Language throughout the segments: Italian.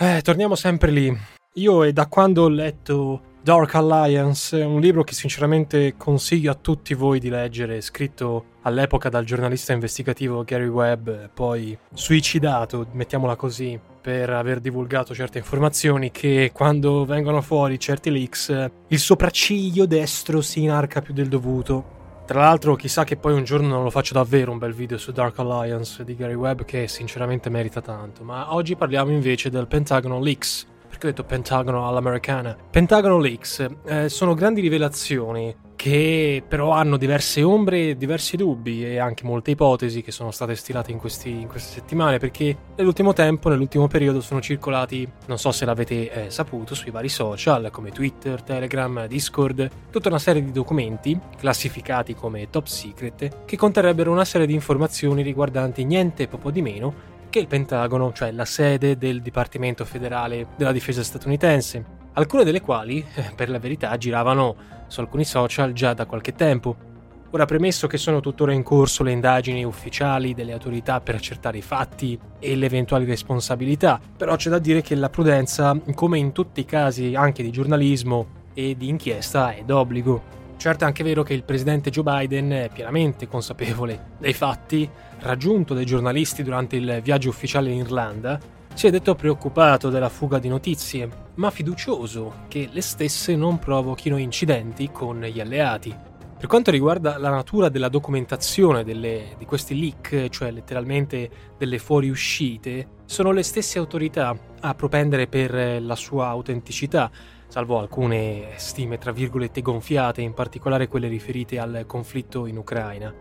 Eh, torniamo sempre lì. Io è da quando ho letto Dark Alliance, un libro che sinceramente consiglio a tutti voi di leggere, scritto all'epoca dal giornalista investigativo Gary Webb, poi suicidato, mettiamola così, per aver divulgato certe informazioni che quando vengono fuori certi leaks il sopracciglio destro si inarca più del dovuto. Tra l'altro, chissà che poi un giorno non lo faccio davvero un bel video su Dark Alliance di Gary Webb che sinceramente merita tanto. Ma oggi parliamo invece del Pentagon Leaks. Perché ho detto Pentagono all'americana? Pentagon Leaks eh, sono grandi rivelazioni che però hanno diverse ombre diversi dubbi e anche molte ipotesi che sono state stilate in, questi, in queste settimane perché nell'ultimo tempo, nell'ultimo periodo sono circolati, non so se l'avete eh, saputo, sui vari social come Twitter, Telegram, Discord, tutta una serie di documenti classificati come top secret che conterrebbero una serie di informazioni riguardanti niente poco di meno che il Pentagono, cioè la sede del Dipartimento federale della difesa statunitense, alcune delle quali, eh, per la verità, giravano su alcuni social già da qualche tempo. Ora premesso che sono tuttora in corso le indagini ufficiali delle autorità per accertare i fatti e le eventuali responsabilità, però c'è da dire che la prudenza, come in tutti i casi anche di giornalismo e di inchiesta, è d'obbligo. Certo è anche vero che il presidente Joe Biden è pienamente consapevole dei fatti, raggiunto dai giornalisti durante il viaggio ufficiale in Irlanda, si è detto preoccupato della fuga di notizie, ma fiducioso che le stesse non provochino incidenti con gli alleati. Per quanto riguarda la natura della documentazione delle, di questi leak, cioè letteralmente delle fuoriuscite, sono le stesse autorità a propendere per la sua autenticità, salvo alcune stime tra virgolette gonfiate, in particolare quelle riferite al conflitto in Ucraina.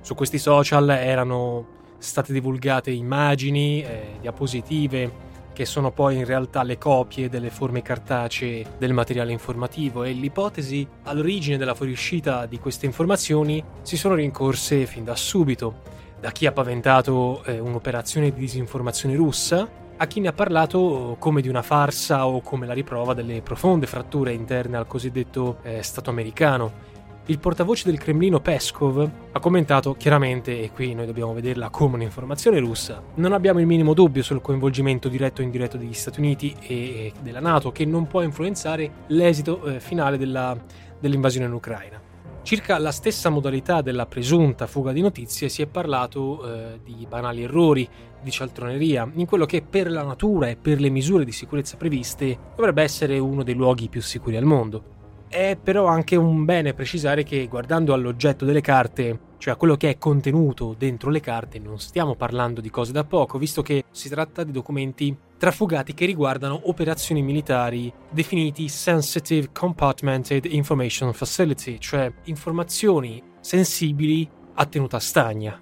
Su questi social erano state divulgate immagini, eh, diapositive, che sono poi in realtà le copie delle forme cartacee del materiale informativo. E l'ipotesi all'origine della fuoriuscita di queste informazioni si sono rincorse fin da subito, da chi ha paventato eh, un'operazione di disinformazione russa a chi ne ha parlato come di una farsa o come la riprova delle profonde fratture interne al cosiddetto eh, Stato americano il portavoce del Cremlino Peskov ha commentato chiaramente, e qui noi dobbiamo vederla come un'informazione russa, non abbiamo il minimo dubbio sul coinvolgimento diretto o indiretto degli Stati Uniti e della Nato che non può influenzare l'esito eh, finale della, dell'invasione in Ucraina. Circa la stessa modalità della presunta fuga di notizie si è parlato eh, di banali errori, di cialtroneria, in quello che per la natura e per le misure di sicurezza previste dovrebbe essere uno dei luoghi più sicuri al mondo. È però anche un bene precisare che guardando all'oggetto delle carte, cioè a quello che è contenuto dentro le carte, non stiamo parlando di cose da poco, visto che si tratta di documenti trafugati che riguardano operazioni militari definiti Sensitive Compartmented Information Facility, cioè informazioni sensibili a tenuta stagna.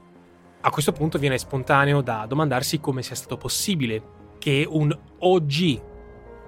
A questo punto viene spontaneo da domandarsi come sia stato possibile che un OG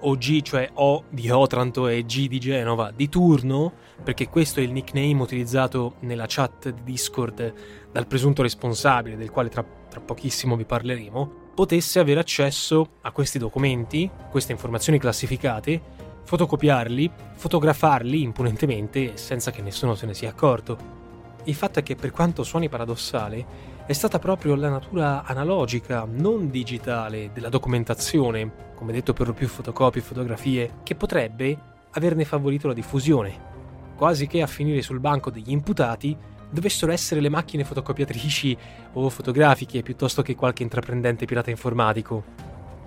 OG, cioè O di Otranto e G di Genova, di turno, perché questo è il nickname utilizzato nella chat di Discord dal presunto responsabile, del quale tra, tra pochissimo vi parleremo, potesse avere accesso a questi documenti, queste informazioni classificate, fotocopiarli, fotografarli impunentemente senza che nessuno se ne sia accorto. Il fatto è che per quanto suoni paradossale, è stata proprio la natura analogica, non digitale, della documentazione, come detto per lo più fotocopie e fotografie, che potrebbe averne favorito la diffusione. Quasi che a finire sul banco degli imputati dovessero essere le macchine fotocopiatrici o fotografiche piuttosto che qualche intraprendente pirata informatico.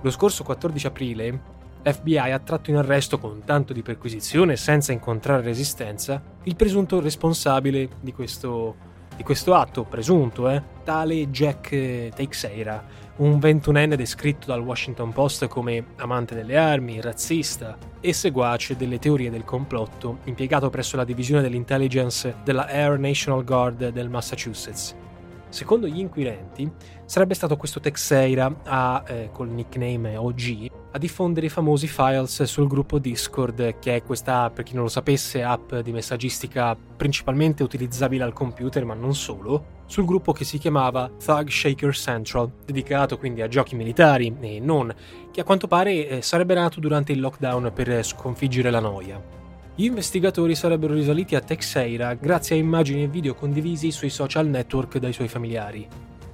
Lo scorso 14 aprile l'FBI ha tratto in arresto con tanto di perquisizione senza incontrare resistenza il presunto responsabile di questo, di questo atto, presunto, eh, tale Jack Teixeira, un ventunenne descritto dal Washington Post come amante delle armi, razzista e seguace delle teorie del complotto, impiegato presso la divisione dell'intelligence della Air National Guard del Massachusetts. Secondo gli inquirenti, sarebbe stato questo Texeira a, eh, col nickname OG a diffondere i famosi files sul gruppo Discord, che è questa, per chi non lo sapesse, app di messaggistica principalmente utilizzabile al computer, ma non solo, sul gruppo che si chiamava Thug Shaker Central, dedicato quindi a giochi militari e non, che a quanto pare eh, sarebbe nato durante il lockdown per sconfiggere la noia. Gli investigatori sarebbero risaliti a Texeira grazie a immagini e video condivisi sui social network dai suoi familiari.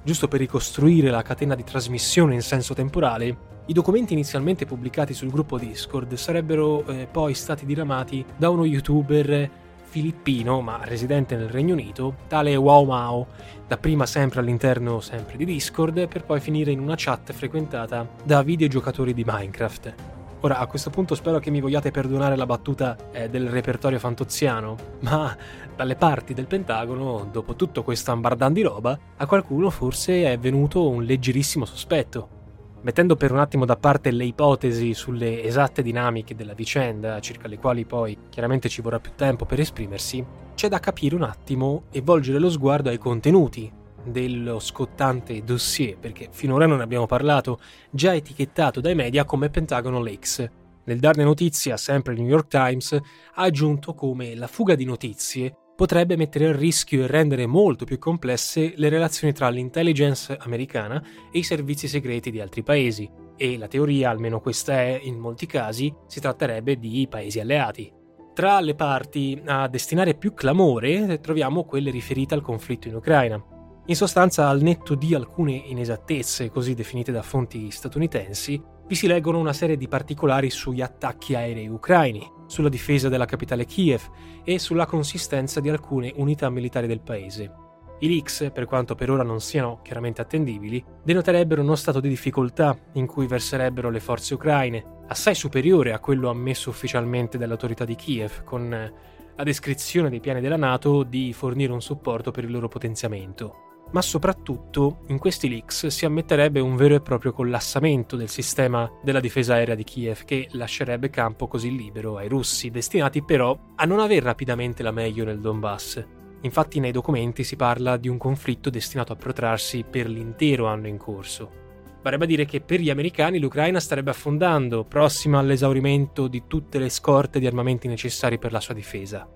Giusto per ricostruire la catena di trasmissione in senso temporale, i documenti inizialmente pubblicati sul gruppo Discord sarebbero eh, poi stati diramati da uno youtuber filippino ma residente nel Regno Unito, tale Wow Mao, dapprima sempre all'interno sempre di Discord per poi finire in una chat frequentata da videogiocatori di Minecraft. Ora, a questo punto spero che mi vogliate perdonare la battuta eh, del repertorio fantoziano, ma dalle parti del Pentagono, dopo tutto questo ambardan di roba, a qualcuno forse è venuto un leggerissimo sospetto. Mettendo per un attimo da parte le ipotesi sulle esatte dinamiche della vicenda, circa le quali poi chiaramente ci vorrà più tempo per esprimersi, c'è da capire un attimo e volgere lo sguardo ai contenuti dello scottante dossier, perché finora non ne abbiamo parlato, già etichettato dai media come Pentagon Leaks. Nel darne notizia, sempre il New York Times ha aggiunto come la fuga di notizie potrebbe mettere a rischio e rendere molto più complesse le relazioni tra l'intelligence americana e i servizi segreti di altri paesi, e la teoria, almeno questa è in molti casi, si tratterebbe di paesi alleati. Tra le parti a destinare più clamore troviamo quelle riferite al conflitto in Ucraina. In sostanza, al netto di alcune inesattezze così definite da fonti statunitensi, vi si leggono una serie di particolari sugli attacchi aerei ucraini, sulla difesa della capitale Kiev e sulla consistenza di alcune unità militari del paese. I leaks, per quanto per ora non siano chiaramente attendibili, denoterebbero uno stato di difficoltà in cui verserebbero le forze ucraine, assai superiore a quello ammesso ufficialmente dall'autorità di Kiev, con la descrizione dei piani della Nato di fornire un supporto per il loro potenziamento ma soprattutto in questi leaks si ammetterebbe un vero e proprio collassamento del sistema della difesa aerea di Kiev che lascerebbe campo così libero ai russi, destinati però a non aver rapidamente la meglio nel Donbass. Infatti nei documenti si parla di un conflitto destinato a protrarsi per l'intero anno in corso. Varrebbe a dire che per gli americani l'Ucraina starebbe affondando, prossima all'esaurimento di tutte le scorte di armamenti necessari per la sua difesa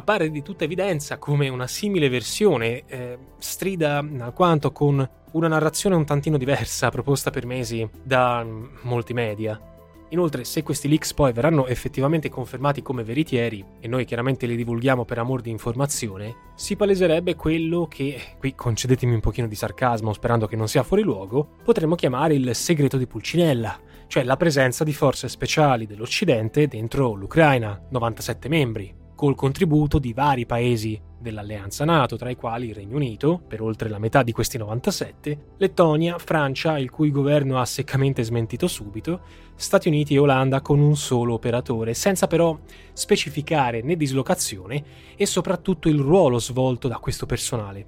appare di tutta evidenza come una simile versione, eh, strida alquanto con una narrazione un tantino diversa proposta per mesi da mm, molti media. Inoltre, se questi leaks poi verranno effettivamente confermati come veritieri, e noi chiaramente li divulghiamo per amor di informazione, si paleserebbe quello che, qui concedetemi un pochino di sarcasmo sperando che non sia fuori luogo, potremmo chiamare il segreto di Pulcinella, cioè la presenza di forze speciali dell'Occidente dentro l'Ucraina, 97 membri, col contributo di vari paesi dell'alleanza NATO, tra i quali il Regno Unito, per oltre la metà di questi 97, Lettonia, Francia, il cui governo ha seccamente smentito subito, Stati Uniti e Olanda con un solo operatore, senza però specificare né dislocazione e soprattutto il ruolo svolto da questo personale.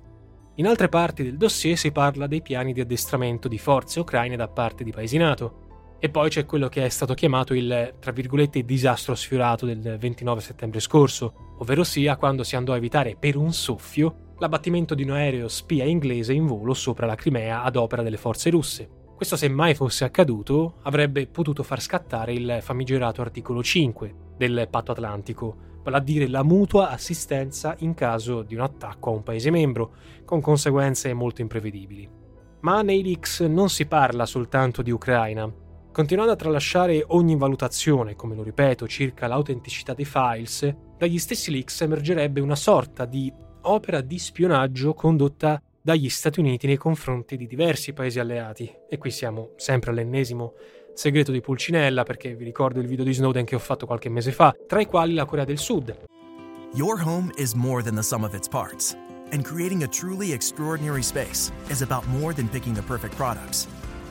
In altre parti del dossier si parla dei piani di addestramento di forze ucraine da parte di paesi NATO, e poi c'è quello che è stato chiamato il, tra virgolette, disastro sfiorato del 29 settembre scorso, ovvero sia quando si andò a evitare per un soffio l'abbattimento di un aereo spia inglese in volo sopra la Crimea ad opera delle forze russe. Questo se mai fosse accaduto avrebbe potuto far scattare il famigerato articolo 5 del patto atlantico, vale a dire la mutua assistenza in caso di un attacco a un paese membro, con conseguenze molto imprevedibili. Ma nei leaks non si parla soltanto di Ucraina, Continuando a tralasciare ogni valutazione, come lo ripeto, circa l'autenticità dei files, dagli stessi leaks emergerebbe una sorta di opera di spionaggio condotta dagli Stati Uniti nei confronti di diversi paesi alleati. E qui siamo sempre all'ennesimo segreto di Pulcinella, perché vi ricordo il video di Snowden che ho fatto qualche mese fa, tra i quali la Corea del Sud. Your home is more than the sum of its parts, and creating a truly extraordinary space is about more than picking the perfect products.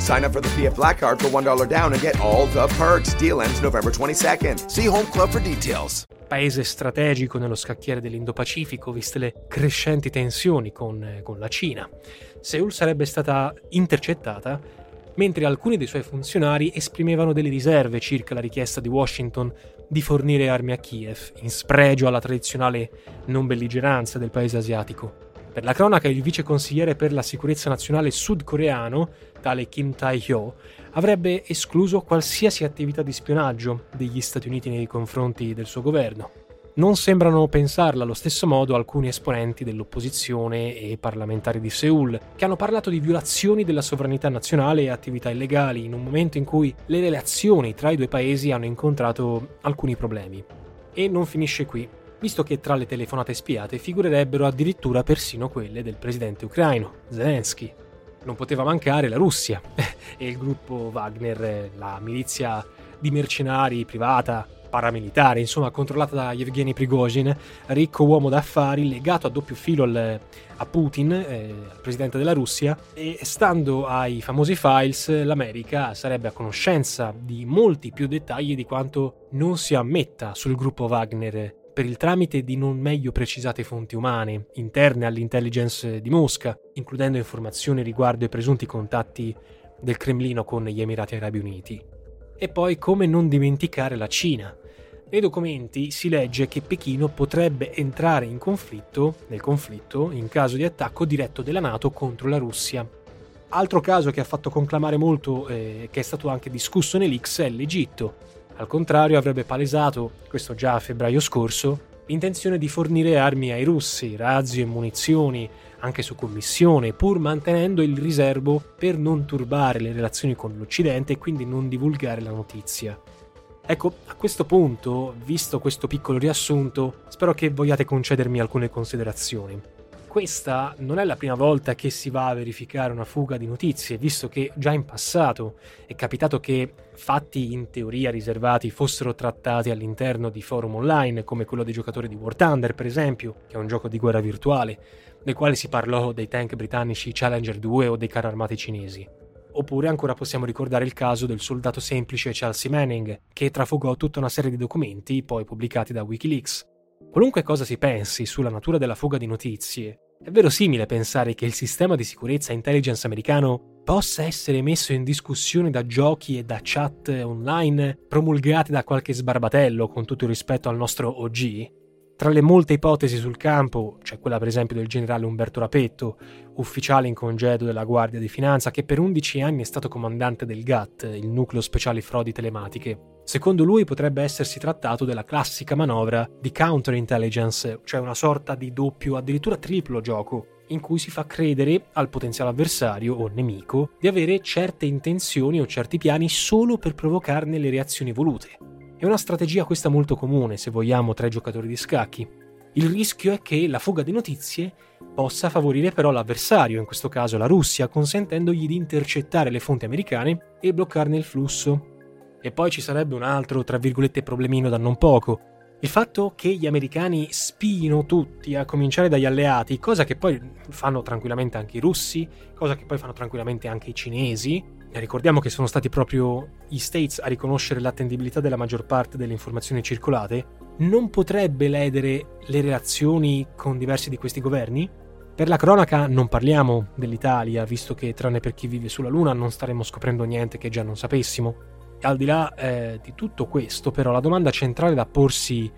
Sign up for the PF Black Card for $1 down and get all the perks. Deal ends November 22nd. See Home Club for details. Paese strategico nello scacchiere dell'Indo-Pacifico, viste le crescenti tensioni con, eh, con la Cina. Seoul sarebbe stata intercettata mentre alcuni dei suoi funzionari esprimevano delle riserve circa la richiesta di Washington di fornire armi a Kiev, in spregio alla tradizionale non belligeranza del paese asiatico. Per la cronaca, il vice consigliere per la sicurezza nazionale sudcoreano, tale Kim Tae-hyo, avrebbe escluso qualsiasi attività di spionaggio degli Stati Uniti nei confronti del suo governo. Non sembrano pensarla allo stesso modo alcuni esponenti dell'opposizione e parlamentari di Seoul, che hanno parlato di violazioni della sovranità nazionale e attività illegali in un momento in cui le relazioni tra i due paesi hanno incontrato alcuni problemi. E non finisce qui visto che tra le telefonate spiate figurerebbero addirittura persino quelle del presidente ucraino, Zelensky. Non poteva mancare la Russia e il gruppo Wagner, la milizia di mercenari privata, paramilitare, insomma controllata da Yevgeny Prigozhin, ricco uomo d'affari legato a doppio filo al, a Putin, eh, presidente della Russia, e stando ai famosi files l'America sarebbe a conoscenza di molti più dettagli di quanto non si ammetta sul gruppo Wagner per il tramite di non meglio precisate fonti umane, interne all'intelligence di Mosca, includendo informazioni riguardo i presunti contatti del Cremlino con gli Emirati Arabi Uniti. E poi come non dimenticare la Cina. Nei documenti si legge che Pechino potrebbe entrare in conflitto, nel conflitto in caso di attacco diretto della Nato contro la Russia. Altro caso che ha fatto conclamare molto eh, che è stato anche discusso nell'X è l'Egitto, al contrario, avrebbe palesato, questo già a febbraio scorso, l'intenzione di fornire armi ai russi, razzi e munizioni, anche su commissione, pur mantenendo il riservo per non turbare le relazioni con l'Occidente e quindi non divulgare la notizia. Ecco, a questo punto, visto questo piccolo riassunto, spero che vogliate concedermi alcune considerazioni questa non è la prima volta che si va a verificare una fuga di notizie, visto che già in passato è capitato che fatti in teoria riservati fossero trattati all'interno di forum online, come quello dei giocatori di War Thunder, per esempio, che è un gioco di guerra virtuale, nel quale si parlò dei tank britannici Challenger 2 o dei carri armati cinesi. Oppure ancora possiamo ricordare il caso del soldato semplice Chelsea Manning, che trafugò tutta una serie di documenti poi pubblicati da Wikileaks, Qualunque cosa si pensi sulla natura della fuga di notizie, è verosimile pensare che il sistema di sicurezza intelligence americano possa essere messo in discussione da giochi e da chat online promulgati da qualche sbarbatello con tutto il rispetto al nostro OG? Tra le molte ipotesi sul campo c'è quella per esempio del generale Umberto Rapetto, ufficiale in congedo della Guardia di Finanza che per 11 anni è stato comandante del GATT, il nucleo speciali frodi telematiche. Secondo lui potrebbe essersi trattato della classica manovra di counterintelligence, cioè una sorta di doppio, addirittura triplo gioco, in cui si fa credere al potenziale avversario o nemico di avere certe intenzioni o certi piani solo per provocarne le reazioni volute. È una strategia questa molto comune, se vogliamo, tra i giocatori di scacchi. Il rischio è che la fuga di notizie possa favorire però l'avversario, in questo caso la Russia, consentendogli di intercettare le fonti americane e bloccarne il flusso. E poi ci sarebbe un altro, tra virgolette, problemino da non poco. Il fatto che gli americani spino tutti, a cominciare dagli alleati, cosa che poi fanno tranquillamente anche i russi, cosa che poi fanno tranquillamente anche i cinesi, Ricordiamo che sono stati proprio gli States a riconoscere l'attendibilità della maggior parte delle informazioni circolate, non potrebbe ledere le relazioni con diversi di questi governi? Per la cronaca non parliamo dell'Italia, visto che tranne per chi vive sulla Luna non staremo scoprendo niente che già non sapessimo. Al di là eh, di tutto questo, però, la domanda centrale da porsi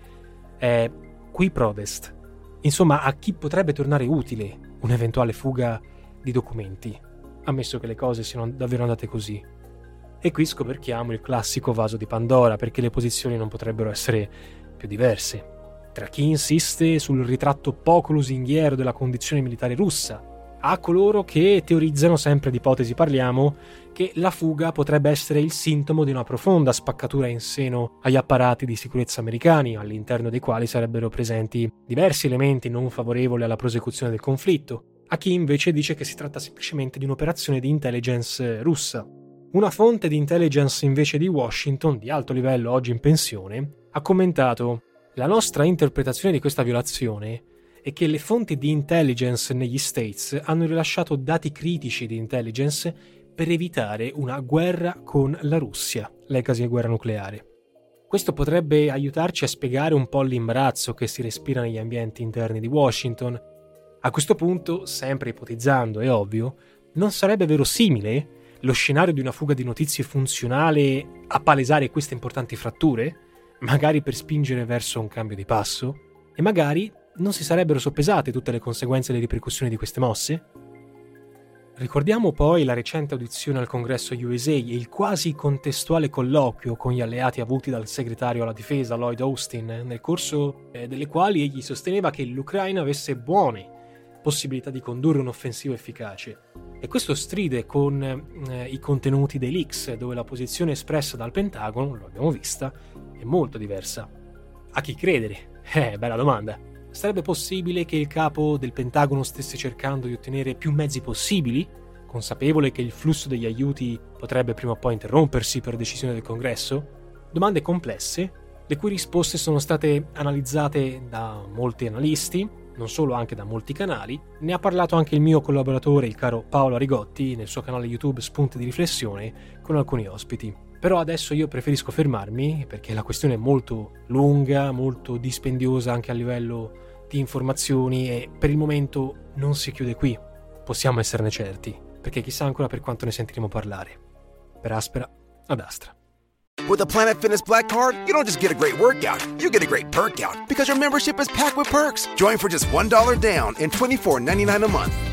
è qui prodest. Insomma, a chi potrebbe tornare utile un'eventuale fuga di documenti? ammesso che le cose siano davvero andate così. E qui scoperchiamo il classico vaso di Pandora, perché le posizioni non potrebbero essere più diverse. Tra chi insiste sul ritratto poco lusinghiero della condizione militare russa, a coloro che teorizzano sempre di ipotesi parliamo che la fuga potrebbe essere il sintomo di una profonda spaccatura in seno agli apparati di sicurezza americani, all'interno dei quali sarebbero presenti diversi elementi non favorevoli alla prosecuzione del conflitto, a chi invece dice che si tratta semplicemente di un'operazione di intelligence russa. Una fonte di intelligence invece di Washington, di alto livello oggi in pensione, ha commentato la nostra interpretazione di questa violazione è che le fonti di intelligence negli States hanno rilasciato dati critici di intelligence per evitare una guerra con la Russia, legacy guerra nucleare. Questo potrebbe aiutarci a spiegare un po' l'imbarazzo che si respira negli ambienti interni di Washington. A questo punto, sempre ipotizzando, è ovvio, non sarebbe verosimile lo scenario di una fuga di notizie funzionale a palesare queste importanti fratture, magari per spingere verso un cambio di passo, e magari non si sarebbero soppesate tutte le conseguenze e le ripercussioni di queste mosse? Ricordiamo poi la recente audizione al congresso USA e il quasi contestuale colloquio con gli alleati avuti dal segretario alla difesa Lloyd Austin, nel corso eh, delle quali egli sosteneva che l'Ucraina avesse buone possibilità di condurre un'offensiva efficace. E questo stride con eh, i contenuti dei leaks, dove la posizione espressa dal Pentagono, lo abbiamo vista, è molto diversa. A chi credere? Eh, bella domanda. Sarebbe possibile che il capo del Pentagono stesse cercando di ottenere più mezzi possibili, consapevole che il flusso degli aiuti potrebbe prima o poi interrompersi per decisione del Congresso? Domande complesse, le cui risposte sono state analizzate da molti analisti, non solo anche da molti canali. Ne ha parlato anche il mio collaboratore, il caro Paolo Arigotti, nel suo canale YouTube Spunti di riflessione, con alcuni ospiti. Però adesso io preferisco fermarmi perché la questione è molto lunga, molto dispendiosa anche a livello di informazioni e per il momento non si chiude qui. Possiamo esserne certi, perché chissà ancora per quanto ne sentiremo parlare. Per Aspera ad Astra. With the Planet Fitness Black Card, you don't just get a great workout, you get a great perk out because your membership is packed with perks. Join for just $1 down and $24.99 a month.